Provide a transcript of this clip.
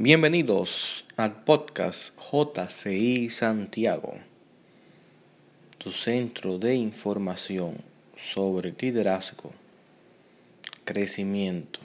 Bienvenidos al podcast JCI Santiago, tu centro de información sobre liderazgo, crecimiento